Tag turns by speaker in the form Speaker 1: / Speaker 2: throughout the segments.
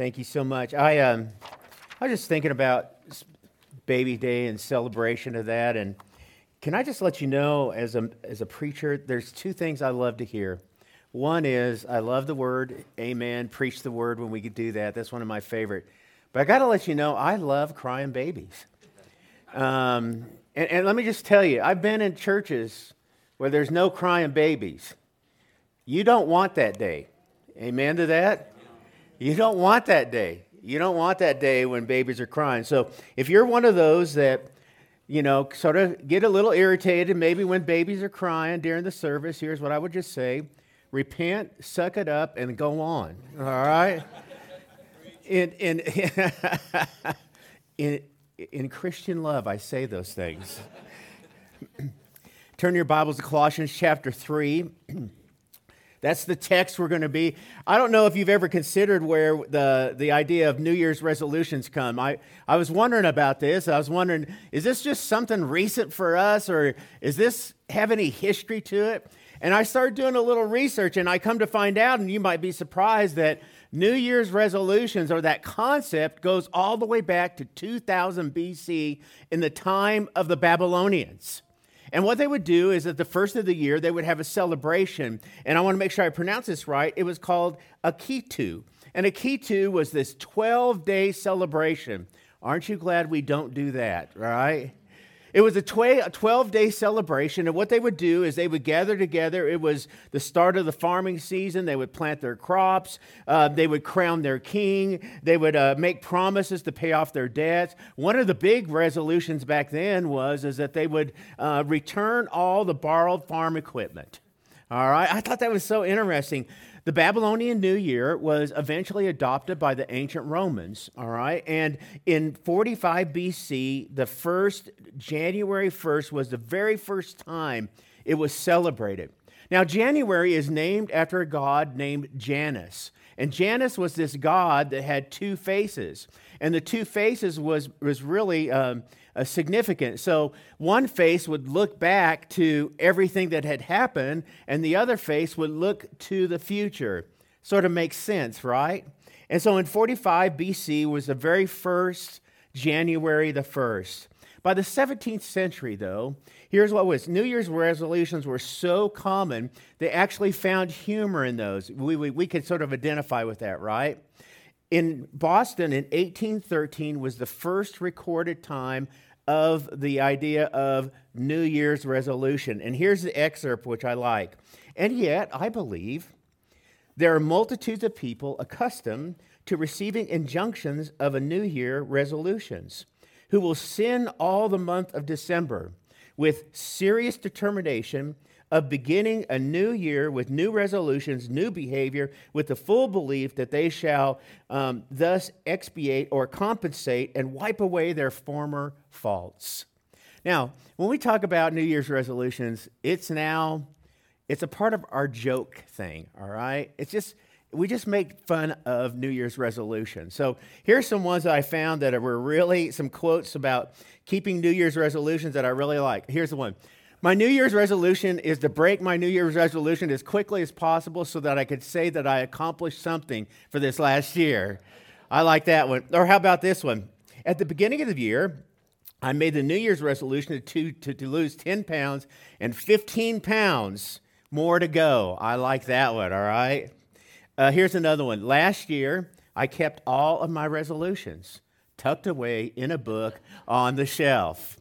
Speaker 1: Thank you so much. I um, I was just thinking about Baby Day and celebration of that, and can I just let you know, as a as a preacher, there's two things I love to hear. One is I love the word, Amen. Preach the word when we could do that. That's one of my favorite. But I got to let you know, I love crying babies. Um, and, and let me just tell you, I've been in churches where there's no crying babies. You don't want that day. Amen to that? You don't want that day. You don't want that day when babies are crying. So if you're one of those that, you know, sort of get a little irritated, maybe when babies are crying during the service, here's what I would just say repent, suck it up, and go on. All right? in, in, in, in Christian love, I say those things. Turn your Bibles to Colossians chapter 3. That's the text we're going to be. I don't know if you've ever considered where the, the idea of New Year's resolutions come. I, I was wondering about this. I was wondering, is this just something recent for us, or is this have any history to it? And I started doing a little research, and I come to find out, and you might be surprised that New Year's resolutions or that concept goes all the way back to 2000 BC in the time of the Babylonians. And what they would do is at the first of the year, they would have a celebration. And I want to make sure I pronounce this right. It was called Akitu. And Akitu was this 12 day celebration. Aren't you glad we don't do that, right? It was a 12 day celebration, and what they would do is they would gather together. It was the start of the farming season. They would plant their crops, uh, they would crown their king, they would uh, make promises to pay off their debts. One of the big resolutions back then was is that they would uh, return all the borrowed farm equipment. All right, I thought that was so interesting. The Babylonian New Year was eventually adopted by the ancient Romans, all right? And in 45 BC, the first, January 1st, was the very first time it was celebrated. Now, January is named after a god named Janus. And Janus was this god that had two faces. And the two faces was, was really um, uh, significant. So one face would look back to everything that had happened, and the other face would look to the future. Sort of makes sense, right? And so in 45 BC was the very first January the 1st. By the 17th century, though, here's what was New Year's resolutions were so common, they actually found humor in those. We, we, we could sort of identify with that, right? In Boston in 1813 was the first recorded time of the idea of New Year's resolution. And here's the excerpt, which I like. And yet, I believe there are multitudes of people accustomed to receiving injunctions of a New Year resolutions who will sin all the month of December with serious determination of beginning a new year with new resolutions, new behavior, with the full belief that they shall um, thus expiate or compensate and wipe away their former faults. Now, when we talk about New Year's resolutions, it's now it's a part of our joke thing, all right? It's just we just make fun of New Year's resolutions. So here's some ones that I found that were really some quotes about keeping New Year's resolutions that I really like. Here's the one. My New Year's resolution is to break my New Year's resolution as quickly as possible so that I could say that I accomplished something for this last year. I like that one. Or how about this one? At the beginning of the year, I made the New Year's resolution to, to, to lose 10 pounds and 15 pounds more to go. I like that one, all right? Uh, here's another one. Last year, I kept all of my resolutions tucked away in a book on the shelf.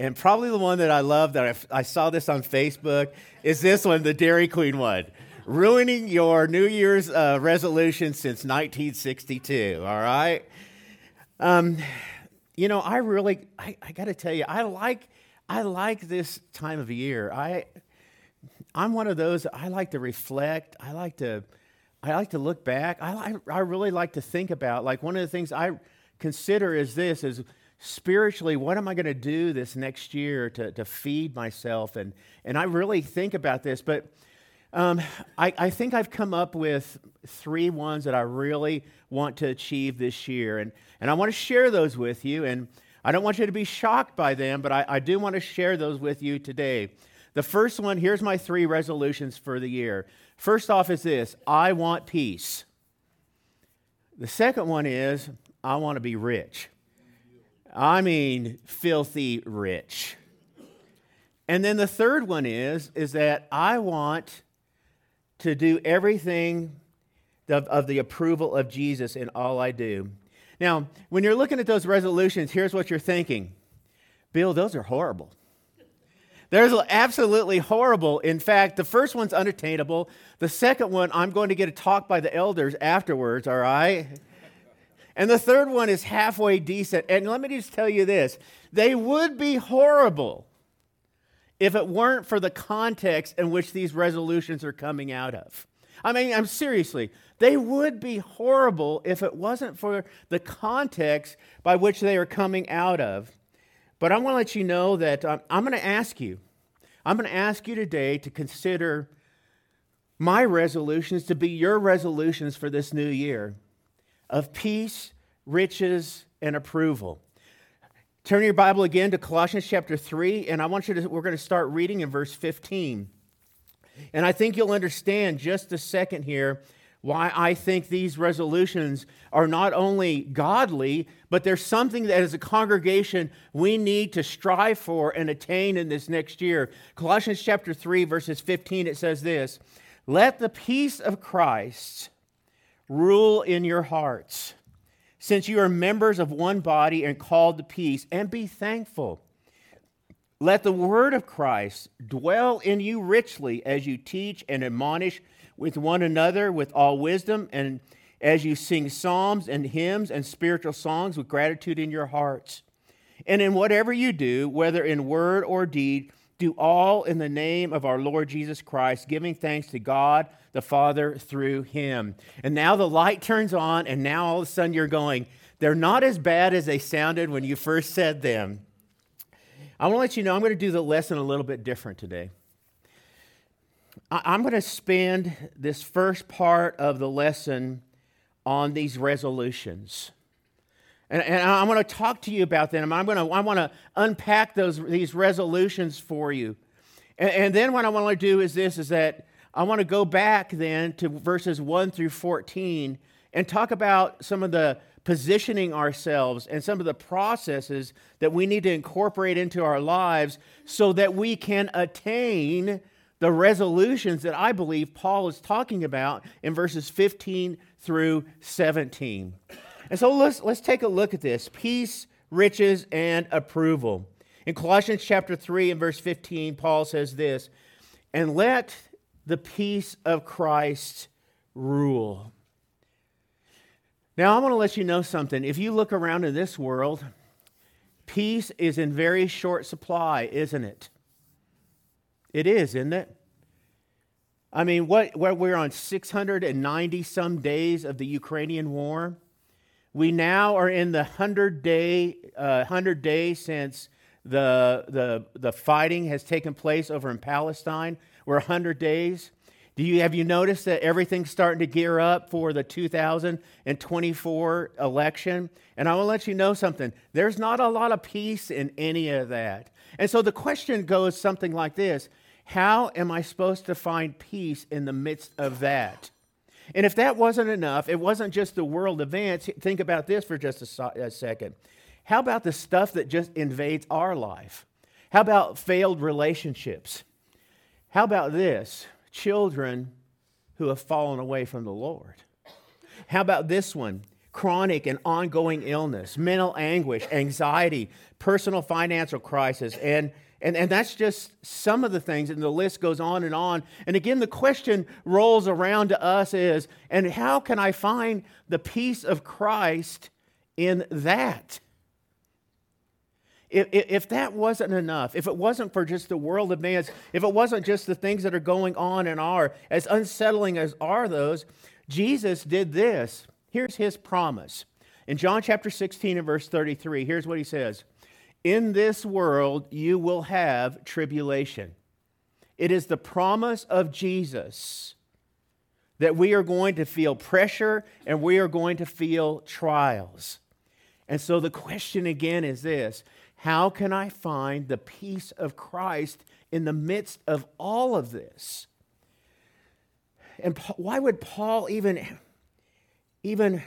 Speaker 1: And probably the one that I love that I, I saw this on Facebook is this one, the Dairy Queen one. Ruining your New Year's uh, resolution since 1962, all right? Um, you know, I really, I, I got to tell you, I like, I like this time of year. I, I'm one of those. I like to reflect. I like to, I like to look back. I, I really like to think about. Like one of the things I consider is this: is spiritually, what am I going to do this next year to, to feed myself? And, and I really think about this, but um, I, I think I've come up with three ones that I really want to achieve this year. And, and I want to share those with you. And I don't want you to be shocked by them, but I, I do want to share those with you today. The first one here's my three resolutions for the year. First off, is this I want peace. The second one is, I want to be rich. I mean, filthy rich. And then the third one is, is that I want to do everything of, of the approval of Jesus in all I do. Now, when you're looking at those resolutions, here's what you're thinking Bill, those are horrible. There's absolutely horrible. In fact, the first one's unattainable. The second one, I'm going to get a talk by the elders afterwards, all right? And the third one is halfway decent. And let me just tell you this they would be horrible if it weren't for the context in which these resolutions are coming out of. I mean, I'm seriously, they would be horrible if it wasn't for the context by which they are coming out of. But I want to let you know that um, I'm going to ask you, I'm going to ask you today to consider my resolutions to be your resolutions for this new year of peace, riches, and approval. Turn your Bible again to Colossians chapter 3, and I want you to, we're going to start reading in verse 15. And I think you'll understand just a second here why I think these resolutions are not only godly, but there's something that as a congregation we need to strive for and attain in this next year. Colossians chapter 3, verses 15, it says this Let the peace of Christ rule in your hearts, since you are members of one body and called to peace, and be thankful. Let the word of Christ dwell in you richly as you teach and admonish with one another with all wisdom, and as you sing psalms and hymns and spiritual songs with gratitude in your hearts. And in whatever you do, whether in word or deed, do all in the name of our Lord Jesus Christ, giving thanks to God the Father through him. And now the light turns on, and now all of a sudden you're going, they're not as bad as they sounded when you first said them. I want to let you know I'm going to do the lesson a little bit different today. I'm going to spend this first part of the lesson on these resolutions. And, and I'm going to talk to you about them. I'm going to, I want to unpack those, these resolutions for you. And, and then what I want to do is this, is that I want to go back then to verses 1 through 14 and talk about some of the positioning ourselves and some of the processes that we need to incorporate into our lives so that we can attain the resolutions that I believe Paul is talking about in verses 15 through 17. And so let's, let's take a look at this peace, riches, and approval. In Colossians chapter 3 and verse 15, Paul says this And let the peace of Christ rule. Now, I want to let you know something. If you look around in this world, peace is in very short supply, isn't it? It is, isn't it? I mean, what, what we're on 690 some days of the Ukrainian war. We now are in the 100 day, uh, 100 days since the, the, the fighting has taken place over in Palestine. We're 100 days. Do you, have you noticed that everything's starting to gear up for the 2024 election? And I will let you know something. There's not a lot of peace in any of that. And so the question goes something like this How am I supposed to find peace in the midst of that? And if that wasn't enough, it wasn't just the world events. Think about this for just a, a second. How about the stuff that just invades our life? How about failed relationships? How about this? children who have fallen away from the Lord. How about this one? Chronic and ongoing illness, mental anguish, anxiety, personal financial crisis, and and, and that's just some of the things, and the list goes on and on. And again, the question rolls around to us is, and how can I find the peace of Christ in that? If, if that wasn't enough, if it wasn't for just the world events, if it wasn't just the things that are going on and are, as unsettling as are those, Jesus did this. Here's his promise. In John chapter 16 and verse 33, here's what he says In this world you will have tribulation. It is the promise of Jesus that we are going to feel pressure and we are going to feel trials. And so the question again is this how can I find the peace of Christ in the midst of all of this? And why would Paul even, even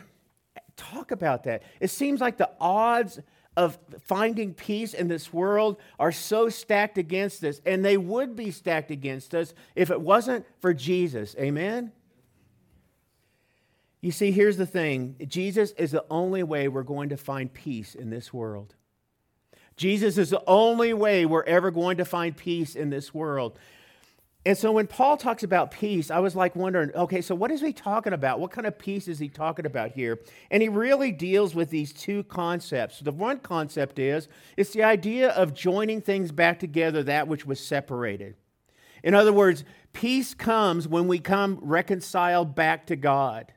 Speaker 1: talk about that. It seems like the odds of finding peace in this world are so stacked against us, and they would be stacked against us if it wasn't for Jesus. Amen? You see, here's the thing Jesus is the only way we're going to find peace in this world. Jesus is the only way we're ever going to find peace in this world. And so when Paul talks about peace, I was like wondering, okay, so what is he talking about? What kind of peace is he talking about here? And he really deals with these two concepts. The one concept is it's the idea of joining things back together that which was separated. In other words, peace comes when we come reconciled back to God.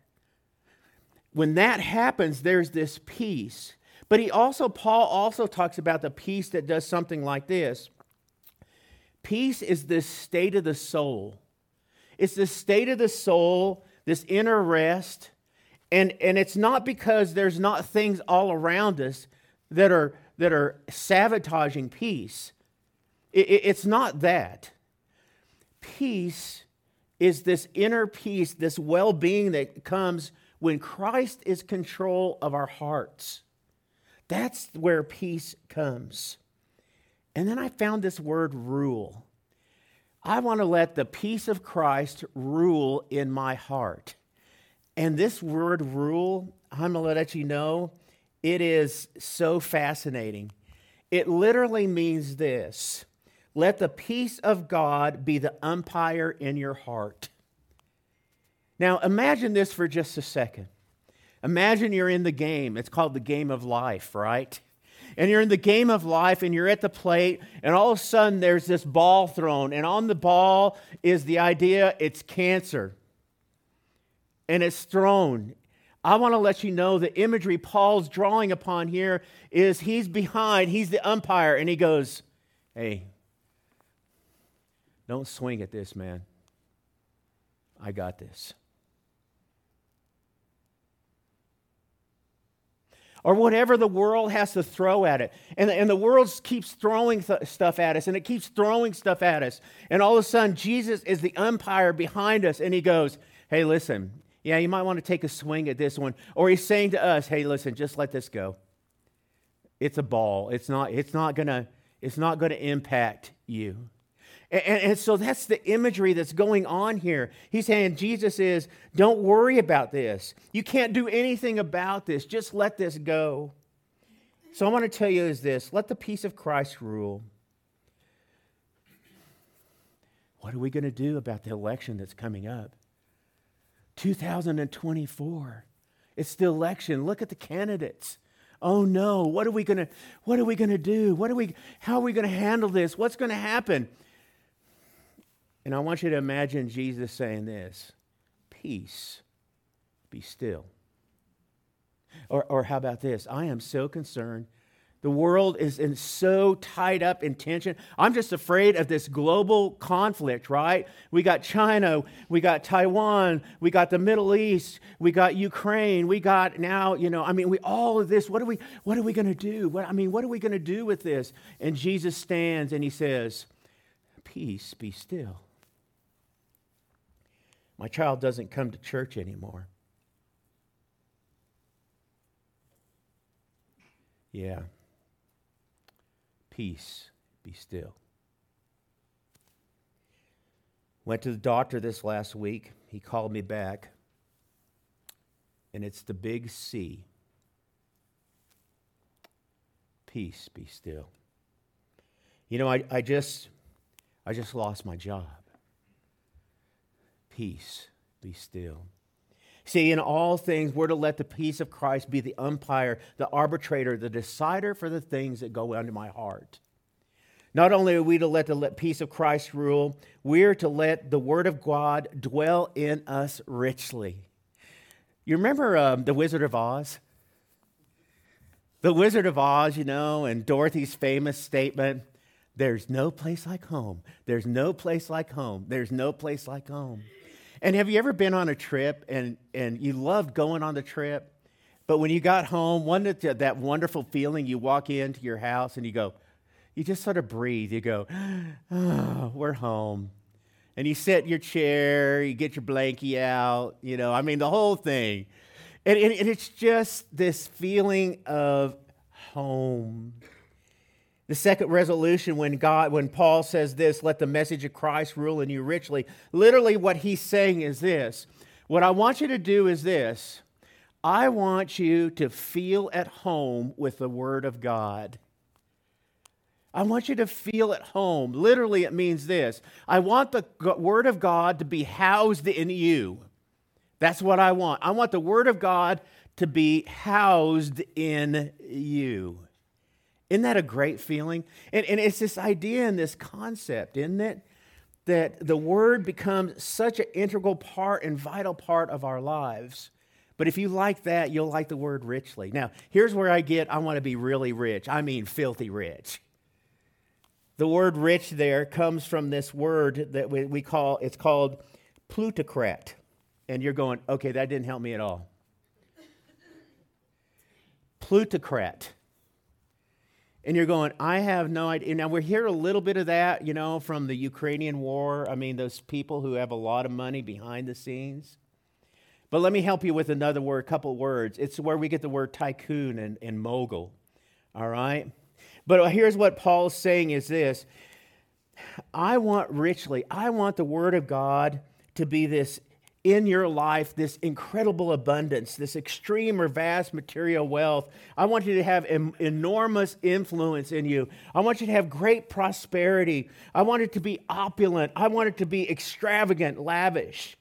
Speaker 1: When that happens, there's this peace. But he also Paul also talks about the peace that does something like this. Peace is this state of the soul. It's the state of the soul, this inner rest. And, and it's not because there's not things all around us that are, that are sabotaging peace. It, it, it's not that. Peace is this inner peace, this well being that comes when Christ is control of our hearts. That's where peace comes. And then I found this word rule. I want to let the peace of Christ rule in my heart. And this word rule, I'm going to let you know, it is so fascinating. It literally means this let the peace of God be the umpire in your heart. Now, imagine this for just a second. Imagine you're in the game. It's called the game of life, right? And you're in the game of life and you're at the plate, and all of a sudden there's this ball thrown, and on the ball is the idea it's cancer. And it's thrown. I want to let you know the imagery Paul's drawing upon here is he's behind, he's the umpire, and he goes, Hey, don't swing at this, man. I got this. Or whatever the world has to throw at it. And, and the world keeps throwing th- stuff at us and it keeps throwing stuff at us. And all of a sudden, Jesus is the umpire behind us and he goes, Hey, listen, yeah, you might want to take a swing at this one. Or he's saying to us, Hey, listen, just let this go. It's a ball. It's not, it's not gonna, it's not gonna impact you. And, and, so that's the imagery that's going on here. He's saying, Jesus is, don't worry about this. You can't do anything about this. Just let this go. So I want to tell you is this let the peace of Christ rule. What are we going to do about the election that's coming up? 2024. It's the election. Look at the candidates. Oh no, what are we going to what are we going to do? What are we how are we going to handle this? What's going to happen? And I want you to imagine Jesus saying this Peace, be still. Or, or how about this? I am so concerned. The world is in so tied up in tension. I'm just afraid of this global conflict, right? We got China, we got Taiwan, we got the Middle East, we got Ukraine, we got now, you know, I mean, we all of this. What are we what are we going to do? What I mean, what are we going to do with this? And Jesus stands and he says, "Peace, be still." My child doesn't come to church anymore. Yeah. Peace, be still. Went to the doctor this last week. He called me back, and it's the big C. Peace, be still. You know, I, I just I just lost my job peace, be still. See, in all things, we're to let the peace of Christ be the umpire, the arbitrator, the decider for the things that go into my heart. Not only are we to let the peace of Christ rule, we're to let the Word of God dwell in us richly. You remember um, The Wizard of Oz? The Wizard of Oz, you know, and Dorothy's famous statement there's no place like home. There's no place like home. There's no place like home. And have you ever been on a trip and, and you loved going on the trip, but when you got home, one that, that wonderful feeling, you walk into your house and you go, you just sort of breathe. You go, oh, we're home. And you sit in your chair, you get your blankie out, you know, I mean, the whole thing. And, and, and it's just this feeling of home. The second resolution, when God, when Paul says this, let the message of Christ rule in you richly, literally what he's saying is this. What I want you to do is this. I want you to feel at home with the Word of God. I want you to feel at home. Literally, it means this I want the Word of God to be housed in you. That's what I want. I want the Word of God to be housed in you. Isn't that a great feeling? And, and it's this idea and this concept, isn't it? That the Word becomes such an integral part and vital part of our lives. But if you like that, you'll like the word richly. Now, here's where I get I want to be really rich. I mean, filthy rich. The word rich there comes from this word that we, we call, it's called plutocrat. And you're going, okay, that didn't help me at all. Plutocrat. And you're going, I have no idea. Now, we hear a little bit of that, you know, from the Ukrainian war. I mean, those people who have a lot of money behind the scenes. But let me help you with another word, couple words. It's where we get the word tycoon and, and mogul. All right? But here's what Paul's saying is this I want richly, I want the Word of God to be this in your life, this incredible abundance, this extreme or vast material wealth. I want you to have em- enormous influence in you. I want you to have great prosperity. I want it to be opulent. I want it to be extravagant, lavish.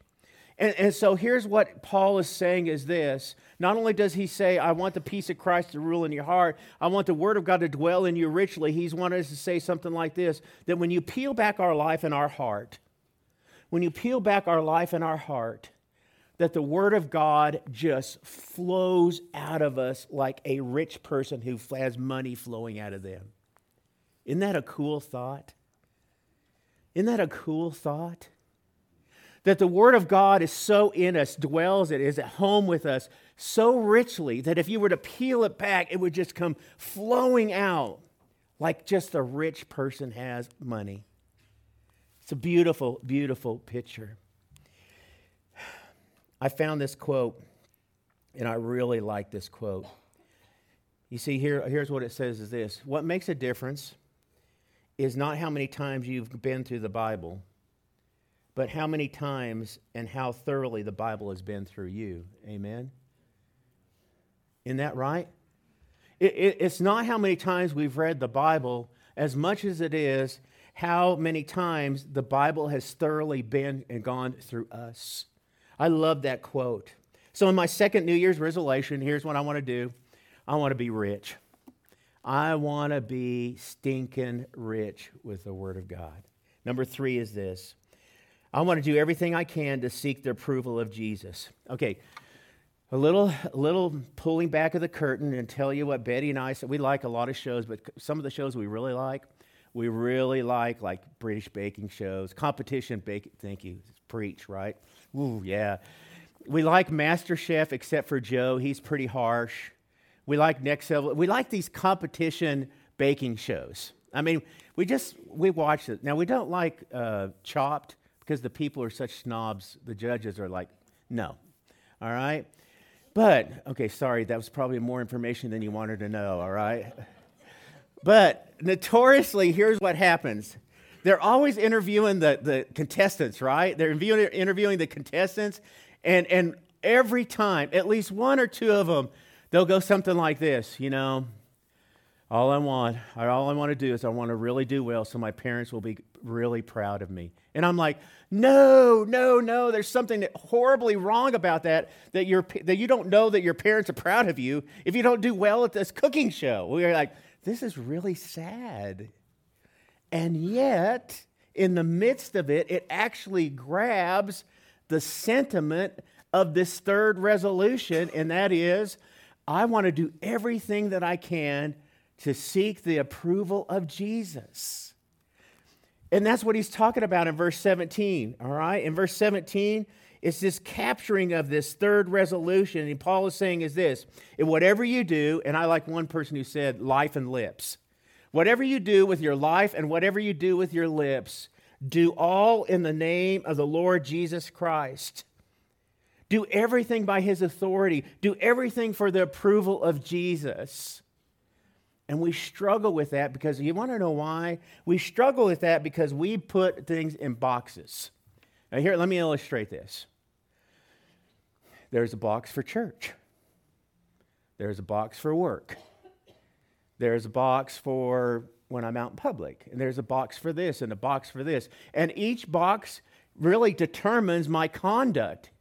Speaker 1: And, and so here's what Paul is saying is this. Not only does he say, I want the peace of Christ to rule in your heart, I want the word of God to dwell in you richly. He's wanted us to say something like this that when you peel back our life and our heart, when you peel back our life and our heart, that the word of God just flows out of us like a rich person who has money flowing out of them. Isn't that a cool thought? Isn't that a cool thought? that the Word of God is so in us, dwells it, is at home with us so richly that if you were to peel it back, it would just come flowing out like just a rich person has money. It's a beautiful, beautiful picture. I found this quote, and I really like this quote. You see, here, here's what it says is this What makes a difference is not how many times you've been through the Bible but how many times and how thoroughly the Bible has been through you. Amen? Isn't that right? It, it, it's not how many times we've read the Bible as much as it is how many times the Bible has thoroughly been and gone through us. I love that quote. So, in my second New Year's resolution, here's what I want to do I want to be rich. I want to be stinking rich with the Word of God. Number three is this I want to do everything I can to seek the approval of Jesus. Okay, a little, a little pulling back of the curtain and tell you what Betty and I said. We like a lot of shows, but some of the shows we really like, we really like like British baking shows, competition baking. Thank you, preach right. Ooh, yeah. We like Master Chef, except for Joe. He's pretty harsh. We like Next Level. We like these competition baking shows. I mean, we just we watch it. Now we don't like uh, Chopped because the people are such snobs, the judges are like, no. All right? But, okay, sorry, that was probably more information than you wanted to know, all right? But notoriously, here's what happens. They're always interviewing the, the contestants, right? They're interviewing, interviewing the contestants, and, and every time, at least one or two of them, they'll go something like this, you know, all I want, all I want to do is I want to really do well so my parents will be really proud of me. And I'm like, no, no, no, there's something horribly wrong about that, that, you're, that you don't know that your parents are proud of you if you don't do well at this cooking show. We're like, this is really sad. And yet, in the midst of it, it actually grabs the sentiment of this third resolution, and that is, I want to do everything that I can to seek the approval of Jesus. And that's what he's talking about in verse 17, all right? In verse 17, it's this capturing of this third resolution. And Paul is saying is this, whatever you do, and I like one person who said life and lips. Whatever you do with your life and whatever you do with your lips, do all in the name of the Lord Jesus Christ do everything by his authority, do everything for the approval of Jesus. And we struggle with that because you want to know why? We struggle with that because we put things in boxes. Now, here, let me illustrate this. There's a box for church, there's a box for work, there's a box for when I'm out in public, and there's a box for this and a box for this. And each box really determines my conduct.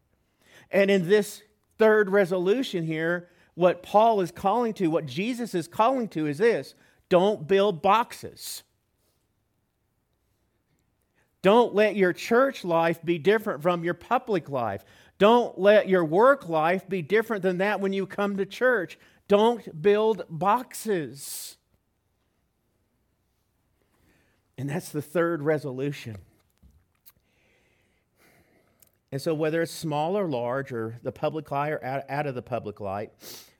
Speaker 1: And in this third resolution here, what Paul is calling to, what Jesus is calling to, is this don't build boxes. Don't let your church life be different from your public life. Don't let your work life be different than that when you come to church. Don't build boxes. And that's the third resolution. And so, whether it's small or large, or the public eye or out, out of the public light,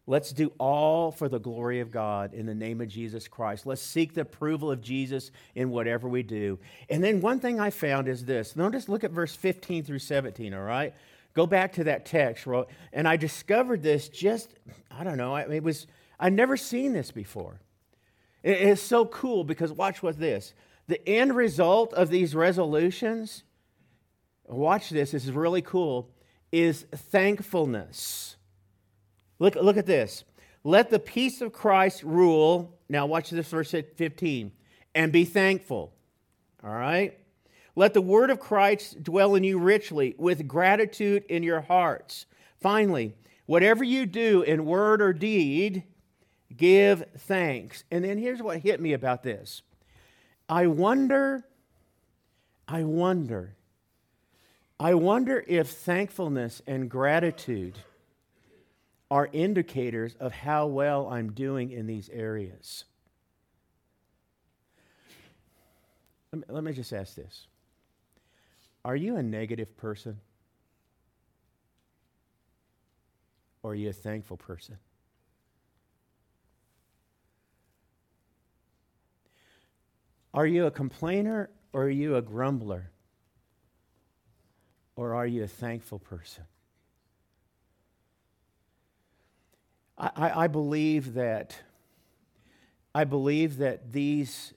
Speaker 1: let's do all for the glory of God in the name of Jesus Christ. Let's seek the approval of Jesus in whatever we do. And then, one thing I found is this notice, look at verse 15 through 17, all right? Go back to that text, and I discovered this just, I don't know, it was, I'd never seen this before. It is so cool because watch what this. The end result of these resolutions watch this, this is really cool, is thankfulness. Look, look at this. Let the peace of Christ rule. Now, watch this verse 15. And be thankful. All right? Let the word of Christ dwell in you richly, with gratitude in your hearts. Finally, whatever you do in word or deed, give thanks. And then here's what hit me about this I wonder, I wonder I wonder if thankfulness and gratitude are indicators of how well I'm doing in these areas. Let me, just ask this Are you a negative person? Or are you a thankful person? Are you a complainer or are you a grumbler? Or are you a thankful person? I, I, I believe that I believe that these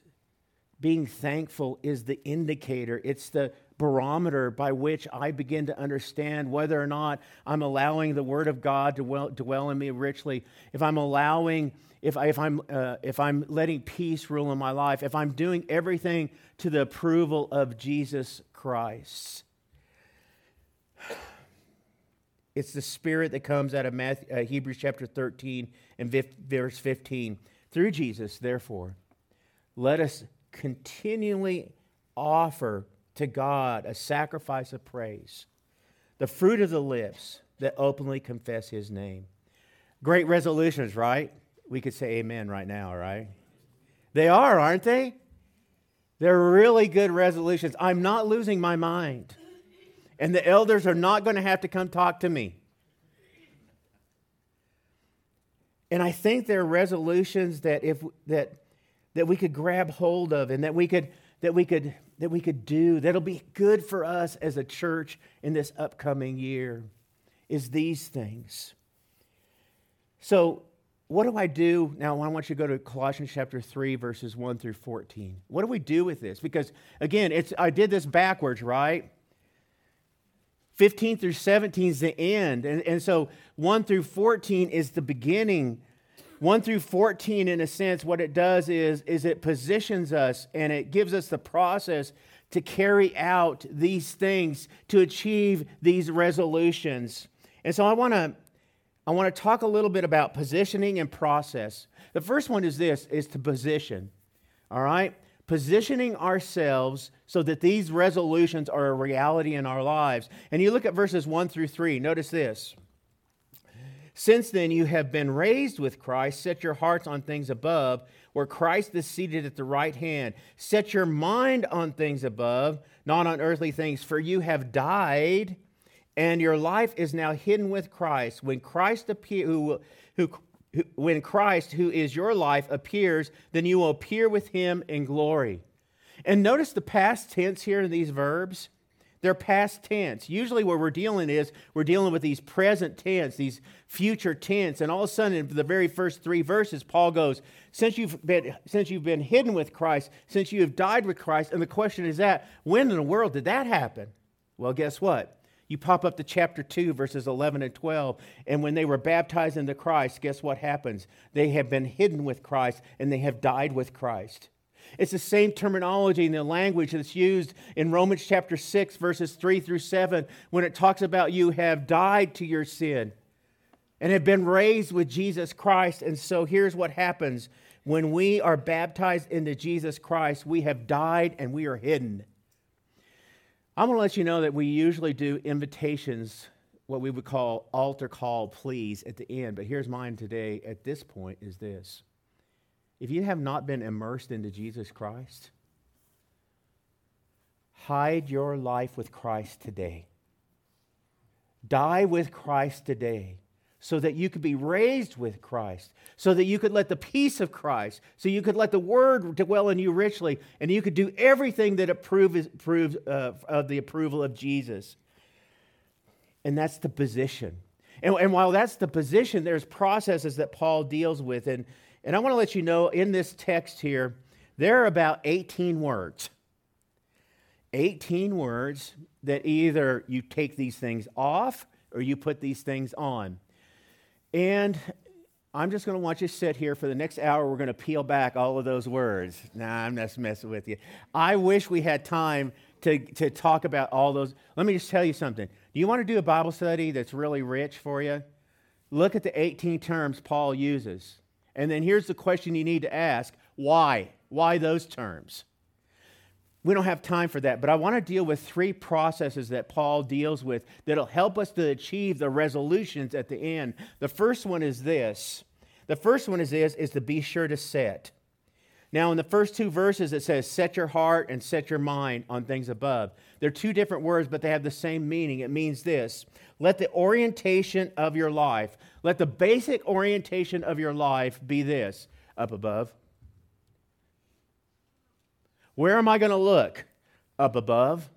Speaker 1: being thankful is the indicator. It's the barometer by which I begin to understand whether or not I'm allowing the Word of God to dwell, dwell in me richly. If I'm allowing, if, I, if, I'm, uh, if I'm letting peace rule in my life, if I'm doing everything to the approval of Jesus Christ. It's the spirit that comes out of Matthew, uh, Hebrews chapter 13 and verse 15. Through Jesus, therefore, let us continually offer to God a sacrifice of praise, the fruit of the lips that openly confess his name. Great resolutions, right? We could say amen right now, right? They are, aren't they? They're really good resolutions. I'm not losing my mind and the elders are not going to have to come talk to me. And I think there are resolutions that if that that we could grab hold of and that we could that we could that we could do that'll be good for us as a church in this upcoming year is these things. So, what do I do? Now, I want you to go to Colossians chapter 3, verses 1 through 14. What do we do with this? Because, again, it's, I did this backwards, right? 15 through 17 is the end. And, and so 1 through 14 is the beginning. 1 through 14, in a sense, what it does is, is it positions us and it gives us the process to carry out these things, to achieve these resolutions. And so I want to I want to talk a little bit about positioning and process. The first one is this is to position. All right? positioning ourselves so that these resolutions are a reality in our lives. And you look at verses 1 through 3, notice this. Since then you have been raised with Christ, set your hearts on things above, where Christ is seated at the right hand. Set your mind on things above, not on earthly things, for you have died, and your life is now hidden with Christ. When Christ appear, who, who when Christ, who is your life, appears, then you will appear with him in glory. And notice the past tense here in these verbs. They're past tense. Usually, what we're dealing is we're dealing with these present tense, these future tense, and all of a sudden, in the very first three verses, Paul goes, "Since you've been since you've been hidden with Christ, since you have died with Christ," and the question is that when in the world did that happen? Well, guess what? You pop up to chapter 2, verses 11 and 12. And when they were baptized into Christ, guess what happens? They have been hidden with Christ and they have died with Christ. It's the same terminology and the language that's used in Romans chapter 6, verses 3 through 7, when it talks about you have died to your sin and have been raised with Jesus Christ. And so here's what happens when we are baptized into Jesus Christ, we have died and we are hidden. I'm going to let you know that we usually do invitations, what we would call altar call please at the end. But here's mine today at this point is this. If you have not been immersed into Jesus Christ, hide your life with Christ today. Die with Christ today so that you could be raised with Christ, so that you could let the peace of Christ, so you could let the word dwell in you richly, and you could do everything that approves, proves uh, of the approval of Jesus. And that's the position. And, and while that's the position, there's processes that Paul deals with. And, and I want to let you know in this text here, there are about 18 words. 18 words that either you take these things off or you put these things on. And I'm just going to want you to sit here for the next hour. We're going to peel back all of those words. Nah, I'm just messing with you. I wish we had time to, to talk about all those. Let me just tell you something. Do you want to do a Bible study that's really rich for you? Look at the 18 terms Paul uses. And then here's the question you need to ask why? Why those terms? We don't have time for that, but I want to deal with three processes that Paul deals with that'll help us to achieve the resolutions at the end. The first one is this. The first one is this is to be sure to set. Now, in the first two verses, it says, set your heart and set your mind on things above. They're two different words, but they have the same meaning. It means this let the orientation of your life, let the basic orientation of your life be this up above. Where am I going to look? Up above.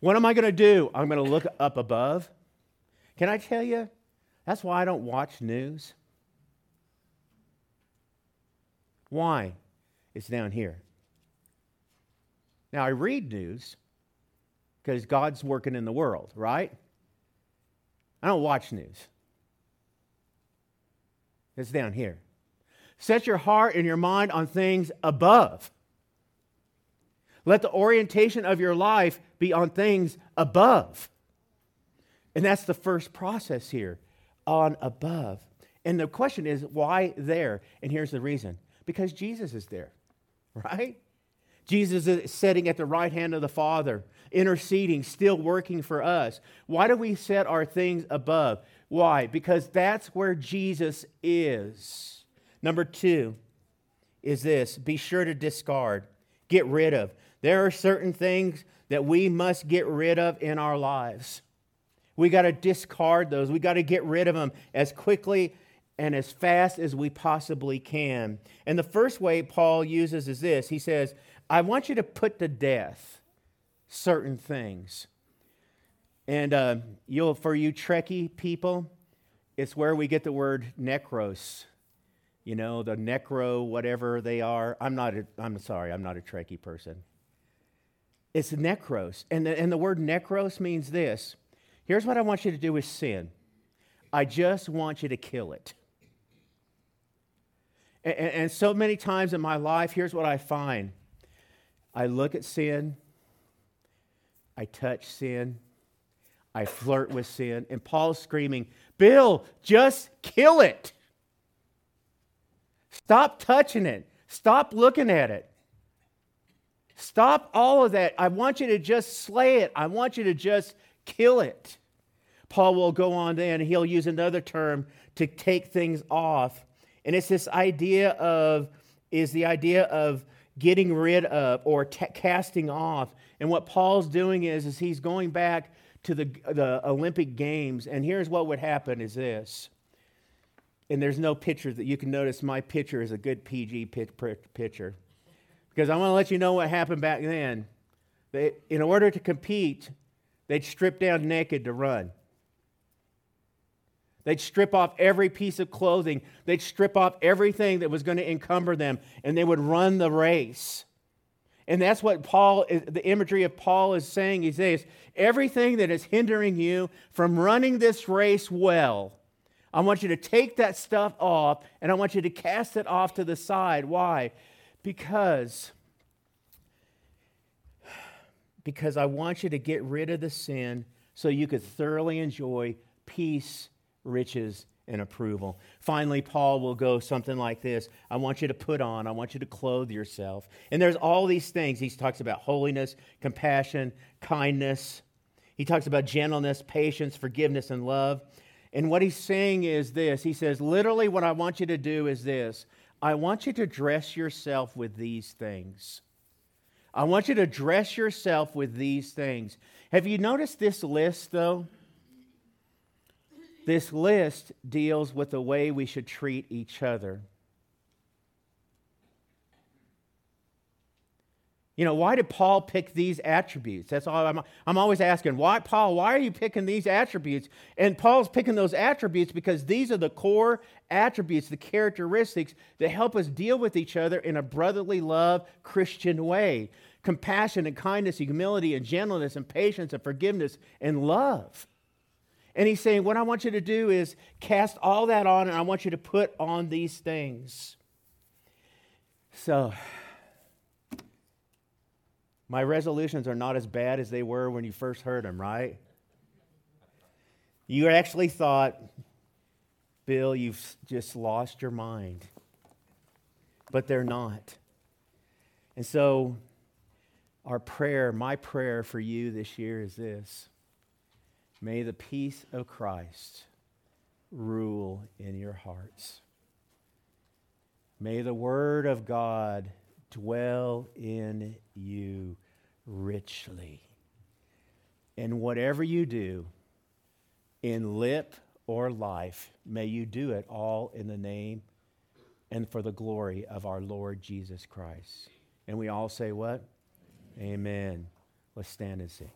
Speaker 1: What am I going to do? I'm going to look up above. Can I tell you? That's why I don't watch news. Why? It's down here. Now, I read news because God's working in the world, right? I don't watch news. It's down here. Set your heart and your mind on things above. Let the orientation of your life be on things above. And that's the first process here on above. And the question is, why there? And here's the reason because Jesus is there, right? Jesus is sitting at the right hand of the Father, interceding, still working for us. Why do we set our things above? Why? Because that's where Jesus is. Number two is this be sure to discard, get rid of. There are certain things that we must get rid of in our lives. We got to discard those. We got to get rid of them as quickly and as fast as we possibly can. And the first way Paul uses is this he says, I want you to put to death certain things. And uh, you'll, for you Trekkie people, it's where we get the word necros you know, the necro, whatever they are. I'm not, a, I'm sorry, I'm not a Trekkie person. It's necros. And the, and the word necros means this. Here's what I want you to do with sin I just want you to kill it. And, and so many times in my life, here's what I find I look at sin, I touch sin, I flirt with sin, and Paul's screaming, Bill, just kill it. Stop touching it. Stop looking at it. Stop all of that. I want you to just slay it. I want you to just kill it. Paul will go on then, he'll use another term to take things off. And it's this idea of, is the idea of getting rid of or t- casting off. And what Paul's doing is, is he's going back to the, the Olympic Games. And here's what would happen is this and there's no picture that you can notice my picture is a good PG picture. Because I want to let you know what happened back then. They, in order to compete, they'd strip down naked to run. They'd strip off every piece of clothing. They'd strip off everything that was going to encumber them, and they would run the race. And that's what Paul, the imagery of Paul is saying. He says, everything that is hindering you from running this race well, I want you to take that stuff off and I want you to cast it off to the side. Why? Because because I want you to get rid of the sin so you could thoroughly enjoy peace, riches, and approval. Finally, Paul will go something like this I want you to put on, I want you to clothe yourself. And there's all these things. He talks about holiness, compassion, kindness. He talks about gentleness, patience, forgiveness, and love. And what he's saying is this He says, literally, what I want you to do is this I want you to dress yourself with these things. I want you to dress yourself with these things. Have you noticed this list, though? This list deals with the way we should treat each other. You know, why did Paul pick these attributes? That's all I'm, I'm always asking. Why, Paul, why are you picking these attributes? And Paul's picking those attributes because these are the core attributes, the characteristics that help us deal with each other in a brotherly love Christian way compassion and kindness, humility and gentleness and patience and forgiveness and love. And he's saying, What I want you to do is cast all that on, and I want you to put on these things. So, my resolutions are not as bad as they were when you first heard them, right? You actually thought, Bill, you've just lost your mind. But they're not. And so, our prayer, my prayer for you this year is this May the peace of Christ rule in your hearts. May the word of God dwell in you richly. And whatever you do, in lip or life, may you do it all in the name and for the glory of our Lord Jesus Christ. And we all say, What? Amen. Let's stand and sing.